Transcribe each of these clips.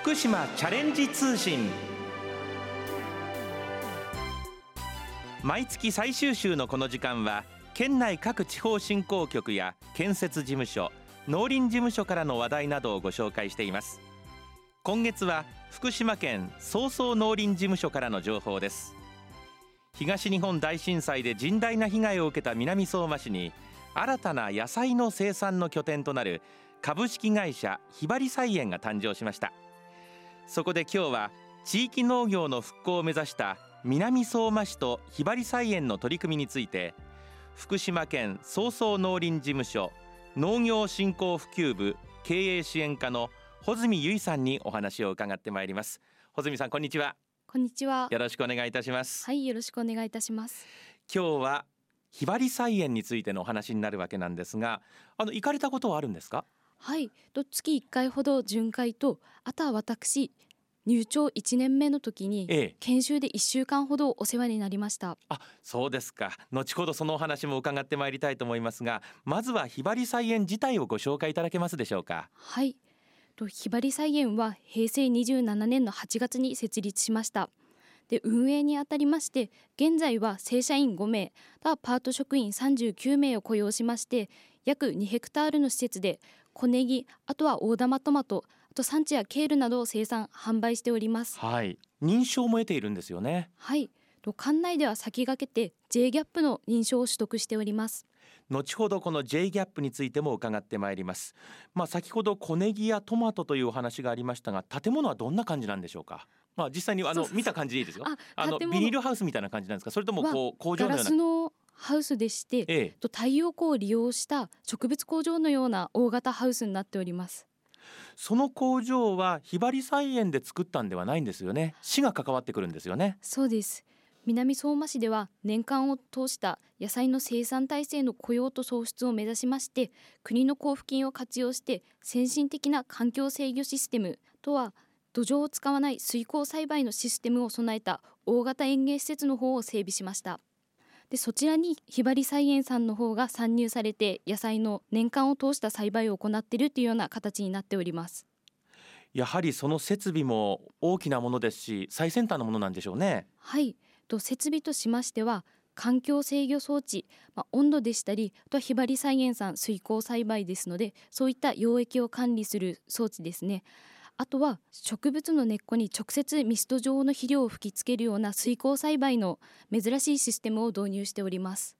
福島チャレンジ通信。毎月最終週のこの時間は県内各地方振興局や建設事務所農林事務所からの話題などをご紹介しています。今月は福島県総総農林事務所からの情報です。東日本大震災で甚大な被害を受けた南相馬市に新たな野菜の生産の拠点となる株式会社ひばり菜園が誕生しました。そこで今日は地域農業の復興を目指した南相馬市とひばり菜園の取り組みについて福島県総総農林事務所農業振興普及部経営支援課の穂積由衣さんにお話を伺ってまいります。穂積さんこんにちは。こんにちは。よろしくお願いいたします。はいよろしくお願いいたします。今日はひばり菜園についてのお話になるわけなんですがあの行かれたことはあるんですか？はい。と月1回ほど巡回とあとは私入庁1年目の時に、ええ、研修で1週間ほどお世話になりました。あそうですか。後ほどそのお話も伺ってまいりたいと思いますがまずはひばり菜園自体をご紹介いただけますでしょうか？はい。とひばり菜園は平成27年の8月に設立しました。で運営にあたりまして現在は正社員5名とパート職員39名を雇用しまして約2ヘクタールの施設で小ネギあとは大玉トマトあと産地やケールなどを生産販売しております。はい。認証も得ているんですよね。はい。館内では先駆けて J ギャップの認証を取得しております。後ほどこの J ギャップについても伺ってまいります。まあ先ほど小ネギやトマトというお話がありましたが建物はどんな感じなんでしょうか？まあ実際にあの見た感じでいいですよ。あのビニールハウスみたいな感じなんですか？それともこう工場のようなハウスでして、ええ、と太陽光を利用した植物工場のような大型ハウスになっております。その工場はひばり菜園で作ったんではないんですよね。市が関わってくるんですよね。そうです。南相馬市では年間を通した野菜の生産体制の雇用と創出を目指しまして国の交付金を活用して先進的な環境制御システムとは土壌を使わない水耕栽培のシステムを備えた大型園芸施設の方を整備しましたでそちらにひばり菜園さんの方が参入されて野菜の年間を通した栽培を行っているというような形になっております。やはりその設備も大きなものですし最先端のものなんでしょうね。はい。と設備としましては環境制御装置、まあ、温度でしたりあとはひばり菜園さん水耕栽培ですのでそういった溶液を管理する装置ですねあとは植物の根っこに直接ミスト状の肥料を吹きつけるような水耕栽培の珍しいシステムを導入しております。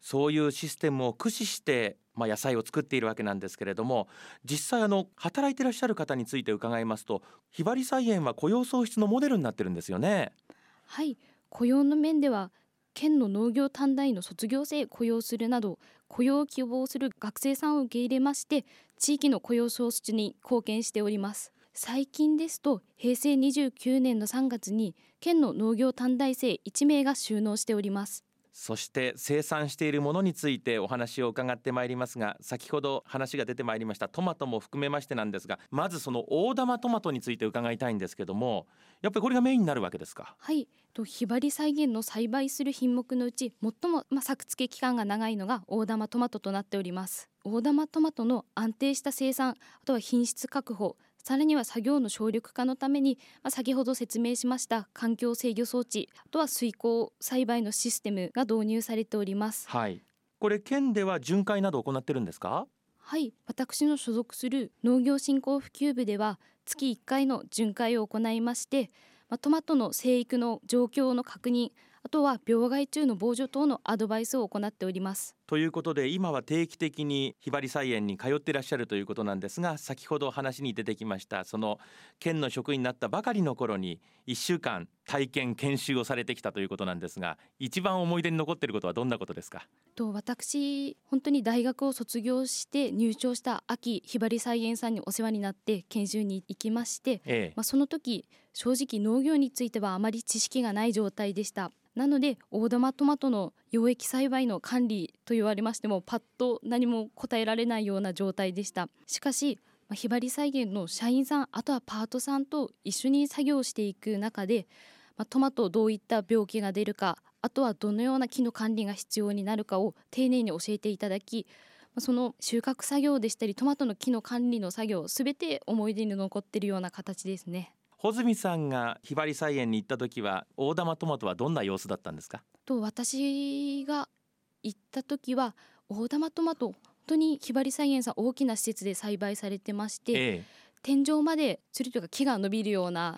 そういうシステムを駆使してまあ、野菜を作っているわけなんですけれども実際あの働いていらっしゃる方について伺いますとひばり菜園は雇用創出のモデルになってるんですよね。はい。雇用の面では県の農業短大の卒業生雇用するなど雇用を希望する学生さんを受け入れまして地域の雇用創出に貢献しております。最近ですと平成29年の3月に県の農業短大生1名が就農しております。そして生産しているものについてお話を伺ってまいりますが先ほど話が出てまいりましたトマトも含めましてなんですがまずその大玉トマトについて伺いたいんですけどもやっぱりこれがメインになるわけですか？はい。とひばり菜園の栽培する品目のうち最も、まあ、作付け期間が長いのが大玉トマトとなっております。大玉トマトの安定した生産あとは品質確保さらには作業の省力化のために、まあ、先ほど説明しました環境制御装置あとは水耕栽培のシステムが導入されております。はい。これ県では巡回など行ってるんですか？はい。私の所属する農業振興普及部では月1回の巡回を行いましてまあ、トマトの生育の状況の確認あとは病害虫の防除等のアドバイスを行っておりますということで今は定期的にひばり菜園に通っていらっしゃるということなんですが先ほど話に出てきましたその県の職員になったばかりの頃に1週間体験研修をされてきたということなんですが一番思い出に残っていることはどんなことですか？と私本当に大学を卒業して入庁した秋ひばり菜園さんにお世話になって研修に行きまして、ええ、まあ、その時正直農業についてはあまり知識がない状態でした。なので大玉トマトの溶液栽培の管理と言われましてもパッと何も答えられないような状態でした。しかしひばり菜園の社員さんあとはパートさんと一緒に作業していく中で、ま、トマトどういった病気が出るかあとはどのような木の管理が必要になるかを丁寧に教えていただきその収穫作業でしたりトマトの木の管理の作業すべて思い出に残っているような形ですね。穂積さんがひばり菜園に行った時は大玉トマトはどんな様子だったんですか？と私が行った時は大玉トマト本当にひばり菜園さん大きな施設で栽培されてまして、ええ、天井までつるというか木が伸びるような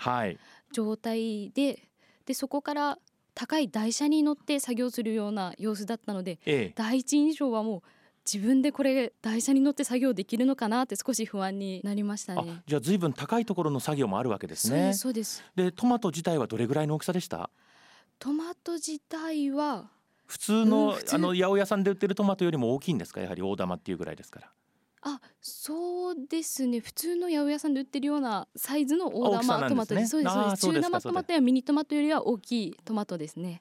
状態で、はい、でそこから高い台車に乗って作業するような様子だったので、ええ、第一印象はもう自分でこれ台車に乗って作業できるのかなって少し不安になりましたね。じゃあ随分高いところの作業もあるわけですね。そうですでトマト自体はどれぐらいの大きさでした？トマト自体は普通の、うん、あの八百屋さんで売ってるトマトよりも大きいんですか？やはり大玉っていうぐらいですから。あそうですね。普通の八百屋さんで売ってるようなサイズの大玉トマトです、ね、そうです。中生トマトやミニトマトよりは大きいトマトですね。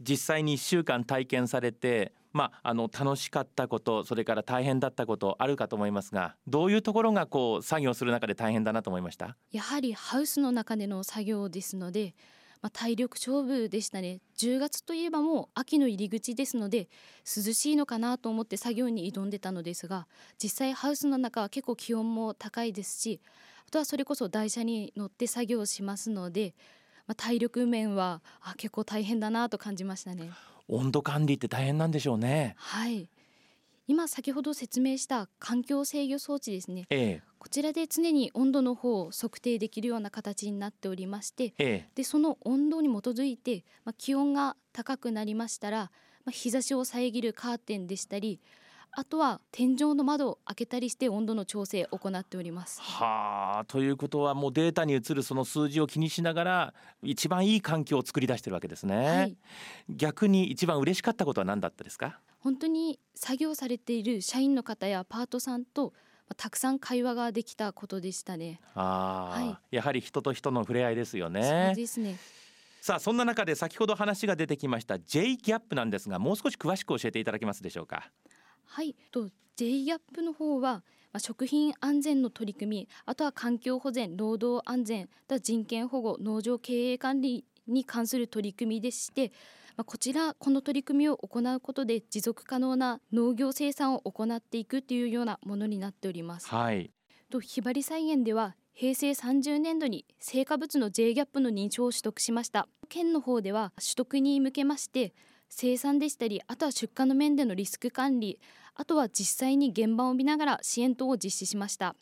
実際に1週間体験されてまあ、あの楽しかったことそれから大変だったことあるかと思いますがどういうところがこう作業する中で大変だなと思いました？やはりハウスの中での作業ですので、まあ、体力勝負でしたね10月といえばもう秋の入り口ですので涼しいのかなと思って作業に挑んでたのですが実際ハウスの中は結構気温も高いですしあとはそれこそ台車に乗って作業しますので、まあ、体力面はあ結構大変だなと感じましたね。温度管理って大変なんでしょうね。はい。今先ほど説明した環境制御装置ですね、ええ、こちらで常に温度の方を測定できるような形になっておりまして、え、でその温度に基づいて、まあ、気温が高くなりましたら、まあ、日差しを遮るカーテンでしたりあとは天井の窓を開けたりして温度の調整を行っております。はあということはもうデータに移るその数字を気にしながら一番いい環境を作り出してるわけですね。はい、逆に一番嬉しかったことは何だったですか？本当に作業されている社員の方やパートさんとたくさん会話ができたことでしたね。あはい、やはり人と人の触れ合いですよね。そうですね。さあそんな中で先ほど話が出てきました J ギャップなんですがもう少し詳しく教えていただけますでしょうか？はい。と J ギャップの方は、まあ、食品安全の取り組みあとは環境保全労働安全人権保護農場経営管理に関する取り組みでして、まあ、こちらこの取り組みを行うことで持続可能な農業生産を行っていくというようなものになっております。はい、とひばり菜園では平成30年度に成果物の J ギャップの認証を取得しました。県の方では取得に向けまして生産でしたりあとは出荷の面でのリスク管理あとは実際に現場を見ながら支援等を実施しました。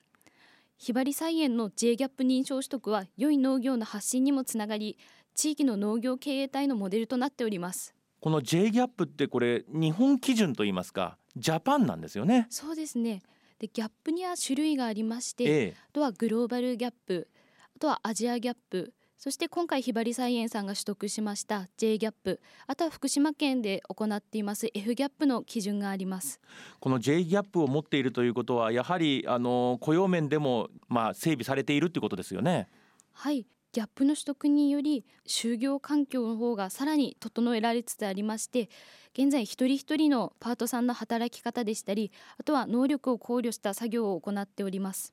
ひばり菜園の J ギャップ認証取得は良い農業の発信にもつながり地域の農業経営体のモデルとなっております。この J ギャップってこれ日本基準といいますかジャパンなんですよね。そうですね。でギャップには種類がありまして、ええ、あとはグローバルギャップあとはアジアギャップそして今回ひばり菜園さんが取得しました J ギャップあとは福島県で行っています F ギャップの基準があります。この J ギャップを持っているということはやはりあの雇用面でもまあ整備されているということですよね。はい。ギャップの取得により就業環境の方がさらに整えられつつありまして現在一人一人のパートさんの働き方でしたりあとは能力を考慮した作業を行っております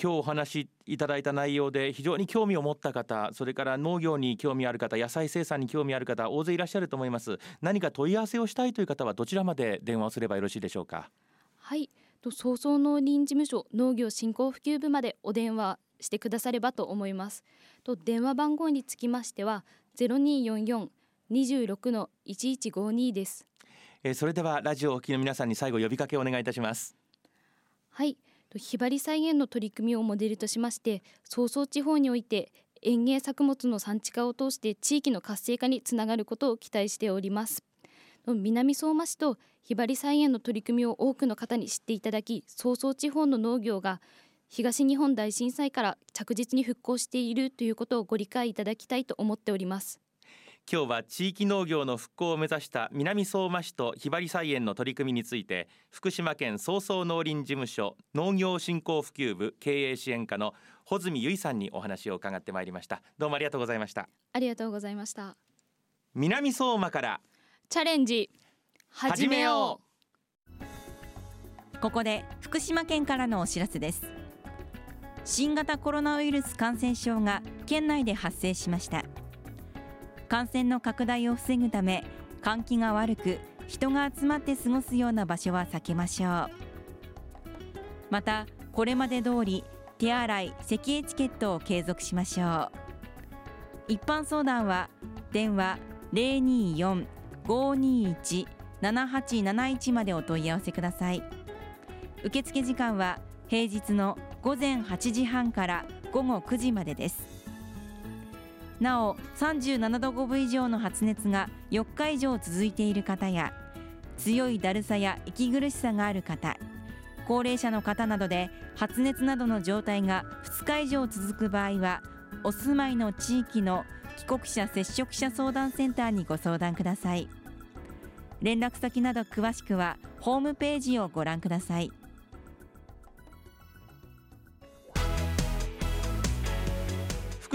今日お話しいただいた内容で非常に興味を持った方それから農業に興味ある方野菜生産に興味ある方大勢いらっしゃると思います。何か問い合わせをしたいという方はどちらまで電話をすればよろしいでしょうか？はい。と早々農林事務所農業振興普及部までお電話してくださればと思います。と電話番号につきましては0244 26の1152です。えそれではラジオお聞きの皆さんに最後呼びかけをお願いいたします。はいひばり菜園の取り組みをモデルとしまして早々地方において園芸作物の産地化を通して地域の活性化につながることを期待しております。南相馬市とひばり菜園の取り組みを多くの方に知っていただき早々地方の農業が東日本大震災から着実に復興しているということをご理解いただきたいと思っております。今日は地域農業の復興を目指した南相馬市とひばり菜園の取り組みについて福島県総総農林事務所農業振興普及部経営支援課の穂積由衣さんにお話を伺ってまいりました。どうもありがとうございました。ありがとうございました南相馬からチャレンジ始めよう。ここで福島県からのお知らせです。新型コロナウイルス感染症が県内で発生しました感染の拡大を防ぐため換気が悪く人が集まって過ごすような場所は避けましょう。またこれまで通り手洗い咳エチケットを継続しましょう。一般相談は電話024-521-7871までお問い合わせください。受付時間は平日の午前8時半から午後9時までです。なお37度5分以上の発熱が4日以上続いている方や強いだるさや息苦しさがある方高齢者の方などで発熱などの状態が2日以上続く場合はお住まいの地域の帰国者接触者相談センターにご相談ください。連絡先など詳しくはホームページをご覧ください。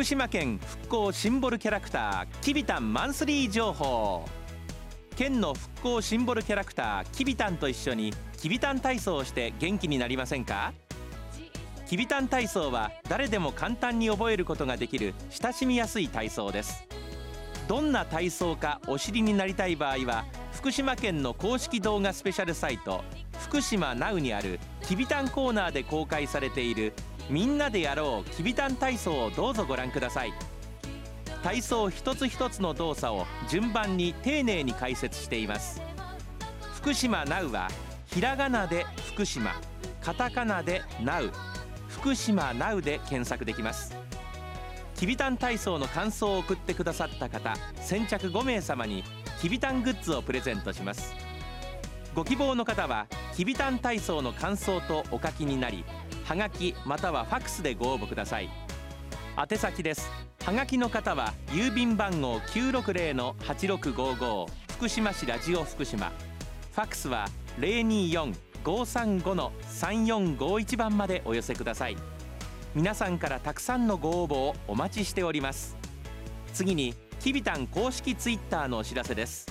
福島県復興シンボルキャラクターきびたんマンスリー情報。県の復興シンボルキャラクターきびたんと一緒にきびたん体操をして元気になりませんか？きびたん体操は誰でも簡単に覚えることができる親しみやすい体操です。どんな体操かお知りになりたい場合は福島県の公式動画スペシャルサイト福島 NOW にあるきびたんコーナーで公開されているみんなでやろうきびたん体操をどうぞご覧ください。体操一つ一つの動作を順番に丁寧に解説しています。福島 NOW はひらがなで福島カタカナで NOW 福島 NOW で検索できます。きびたん体操の感想を送ってくださった方先着5名様にきびたんグッズをプレゼントします。ご希望の方はきびたん体操の感想とお書きになりはがきまたはファックスでご応募ください。宛先です。はがきの方は郵便番号960の8655福島市ラジオ福島。ファックスは024-535の3451番までお寄せください。皆さんからたくさんのご応募をお待ちしております。次にきびたん公式ツイッターのお知らせです。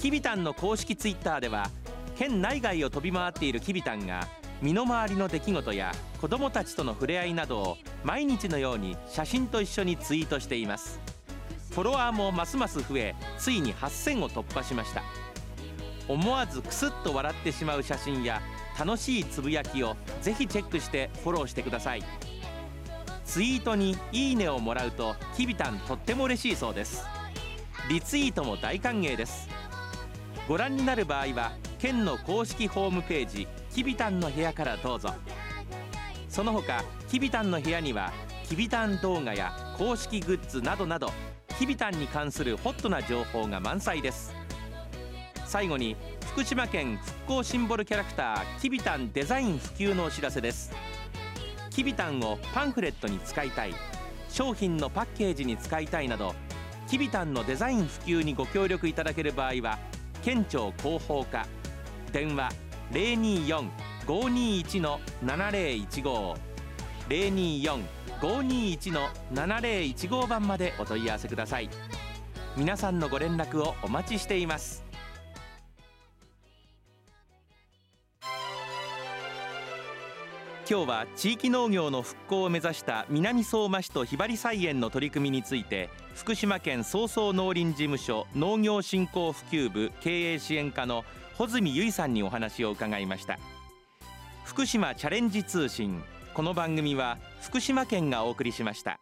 きびたんの公式ツイッターでは県内外を飛び回っているきびたんが身の回りの出来事や子どもたちとの触れ合いなどを毎日のように写真と一緒にツイートしています。フォロワーもますます増えついに8000を突破しました。思わずクスッと笑ってしまう写真や楽しいつぶやきをぜひチェックしてフォローしてください。ツイートにいいねをもらうときびたんとっても嬉しいそうです。リツイートも大歓迎です。ご覧になる場合は県の公式ホームページきびたんの部屋からどうぞ。その他きびたんの部屋にはきびたん動画や公式グッズなどなどきびたんに関するホットな情報が満載です。最後に福島県復興シンボルキャラクターきびたんデザイン普及のお知らせです。きびたんをパンフレットに使いたい商品のパッケージに使いたいなどきびたんのデザイン普及にご協力いただける場合は県庁広報課電話024-521の7015 024-521の7015番までお問い合わせください。皆さんのご連絡をお待ちしています。今日は地域農業の復興を目指した南相馬市とひばり菜園の取り組みについて福島県総総農林事務所農業振興普及部経営支援課の穂積由衣さんにお話を伺いました福島チャレンジ通信この番組は福島県がお送りしました。